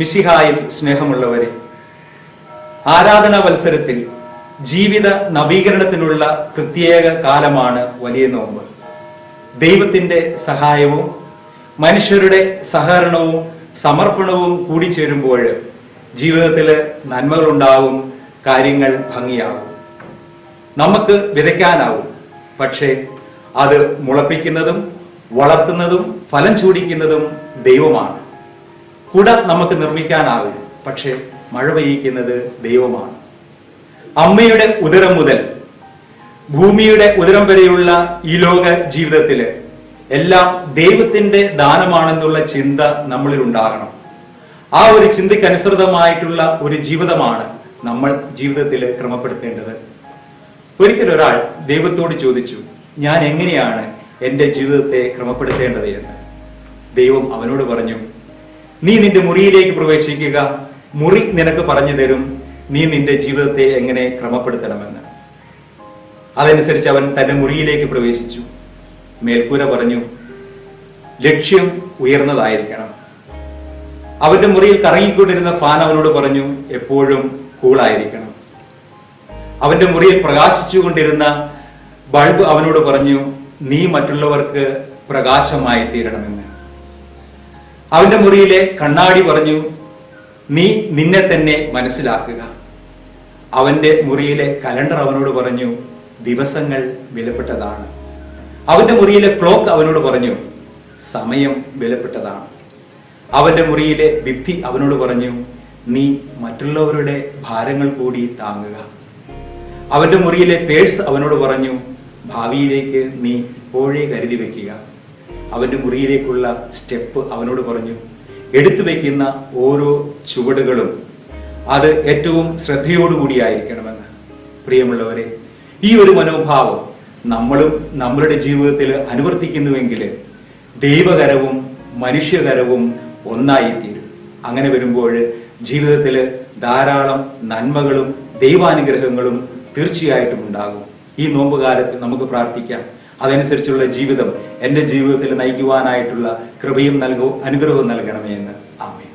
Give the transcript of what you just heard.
മിശിഹായിൽ സ്നേഹമുള്ളവരെ ആരാധനാ മത്സരത്തിൽ ജീവിത നവീകരണത്തിനുള്ള പ്രത്യേക കാലമാണ് വലിയ നോമ്പ്. ദൈവത്തിന്റെ സഹായവും മനുഷ്യരുടെ സഹകരണവും സമർപ്പണവും കൂടി ചേരുമ്പോൾ ജീവിതത്തിൽ നന്മകളുണ്ടാവും കാര്യങ്ങൾ ഭംഗിയാവും നമുക്ക് വിതയ്ക്കാനാവും പക്ഷേ അത് മുളപ്പിക്കുന്നതും വളർത്തുന്നതും ഫലം ചൂടിക്കുന്നതും ദൈവമാണ്. കുട നമുക്ക് നിർമ്മിക്കാനാകും. പക്ഷെ മഴ പെയ്യിക്കുന്നത് ദൈവമാണ്. അമ്മയുടെ ഉദരം മുതൽ ഭൂമിയുടെ ഉദരം വരെയുള്ള ഈ ലോക ജീവിതത്തിൽ എല്ലാം ദൈവത്തിന്റെ ദാനമാണെന്നുള്ള ചിന്ത നമ്മളിൽ ഉണ്ടാകണം. ആ ഒരു ചിന്തയ്ക്കനുസൃതമായിട്ടുള്ള ഒരു ജീവിതമാണ് നമ്മൾ ജീവിതത്തിൽ ക്രമപ്പെടുത്തേണ്ടത്. ഒരിക്കലൊരാൾ ദൈവത്തോട് ചോദിച്ചു ഞാൻ എങ്ങനെയാണ് എന്റെ ജീവിതത്തെ ക്രമപ്പെടുത്തേണ്ടത്? എന്ന്. ദൈവം അവനോട് പറഞ്ഞു നീ നിന്റെ മുറിയിലേക്ക് പ്രവേശിക്കുക. മുറി നിനക്ക് പറഞ്ഞു തരും. നീ നിന്റെ ജീവിതത്തെ എങ്ങനെ ക്രമപ്പെടുത്തണമെന്ന്. അതനുസരിച്ച് അവൻ തന്റെ മുറിയിലേക്ക് പ്രവേശിച്ചു. മേൽക്കൂര പറഞ്ഞു ലക്ഷ്യം ഉയർന്നതായിരിക്കണം. അവന്റെ മുറിയിൽ കറങ്ങിക്കൊണ്ടിരുന്ന ഫാൻ അവനോട് പറഞ്ഞു എപ്പോഴും കൂളായിരിക്കണം അവന്റെ മുറിയിൽ പ്രകാശിച്ചുകൊണ്ടിരുന്ന ബൾബ് അവനോട് പറഞ്ഞു നീ മറ്റുള്ളവർക്ക് പ്രകാശമായി തീരണമെന്ന്. അവന്റെ മുറിയിലെ കണ്ണാടി പറഞ്ഞു നീ നിന്നെ തന്നെ മനസ്സിലാക്കുക. അവന്റെ മുറിയിലെ കലണ്ടർ അവനോട് പറഞ്ഞു ദിവസങ്ങൾ വിലപ്പെട്ടതാണ്. അവന്റെ മുറിയിലെ ക്ലോക്ക് അവനോട് പറഞ്ഞു സമയം വിലപ്പെട്ടതാണ്. അവന്റെ മുറിയിലെ ഭിത്തി അവനോട് പറഞ്ഞു നീ മറ്റുള്ളവരുടെ ഭാരങ്ങൾ കൂടി താങ്ങുക. അവന്റെ മുറിയിലെ പേഴ്സ് അവനോട് പറഞ്ഞു ഭാവിയിലേക്ക് നീ ഇപ്പോഴേ കരുതി വെക്കുക അവന്റെ മുറിയിലേക്കുള്ള സ്റ്റെപ്പ് അവനോട് പറഞ്ഞു എടുത്തു വയ്ക്കുന്ന ഓരോ ചുവടുകളും അത് ഏറ്റവും ശ്രദ്ധയോടുകൂടിയായിരിക്കണമെന്ന്. പ്രിയമുള്ളവരെ ഈ ഒരു മനോഭാവം നമ്മളും നമ്മളുടെ ജീവിതത്തിൽ അനുവർത്തിക്കുന്നുവെങ്കിൽ ദൈവകരവും മനുഷ്യകരവും ഒന്നായിത്തീരും. അങ്ങനെ വരുമ്പോൾ ജീവിതത്തിൽ ധാരാളം നന്മകളും ദൈവാനുഗ്രഹങ്ങളും തീർച്ചയായിട്ടും ഉണ്ടാകും. ഈ നോമ്പുകാലത്ത് നമുക്ക് പ്രാർത്ഥിക്കാം. അതനുസരിച്ചുള്ള ജീവിതം എന്റെ ജീവിതത്തിൽ നയിക്കുവാനായിട്ടുള്ള കൃപയും നൽകൂ അനുഗ്രഹവും നൽകണമേ എന്ന്. ആമേ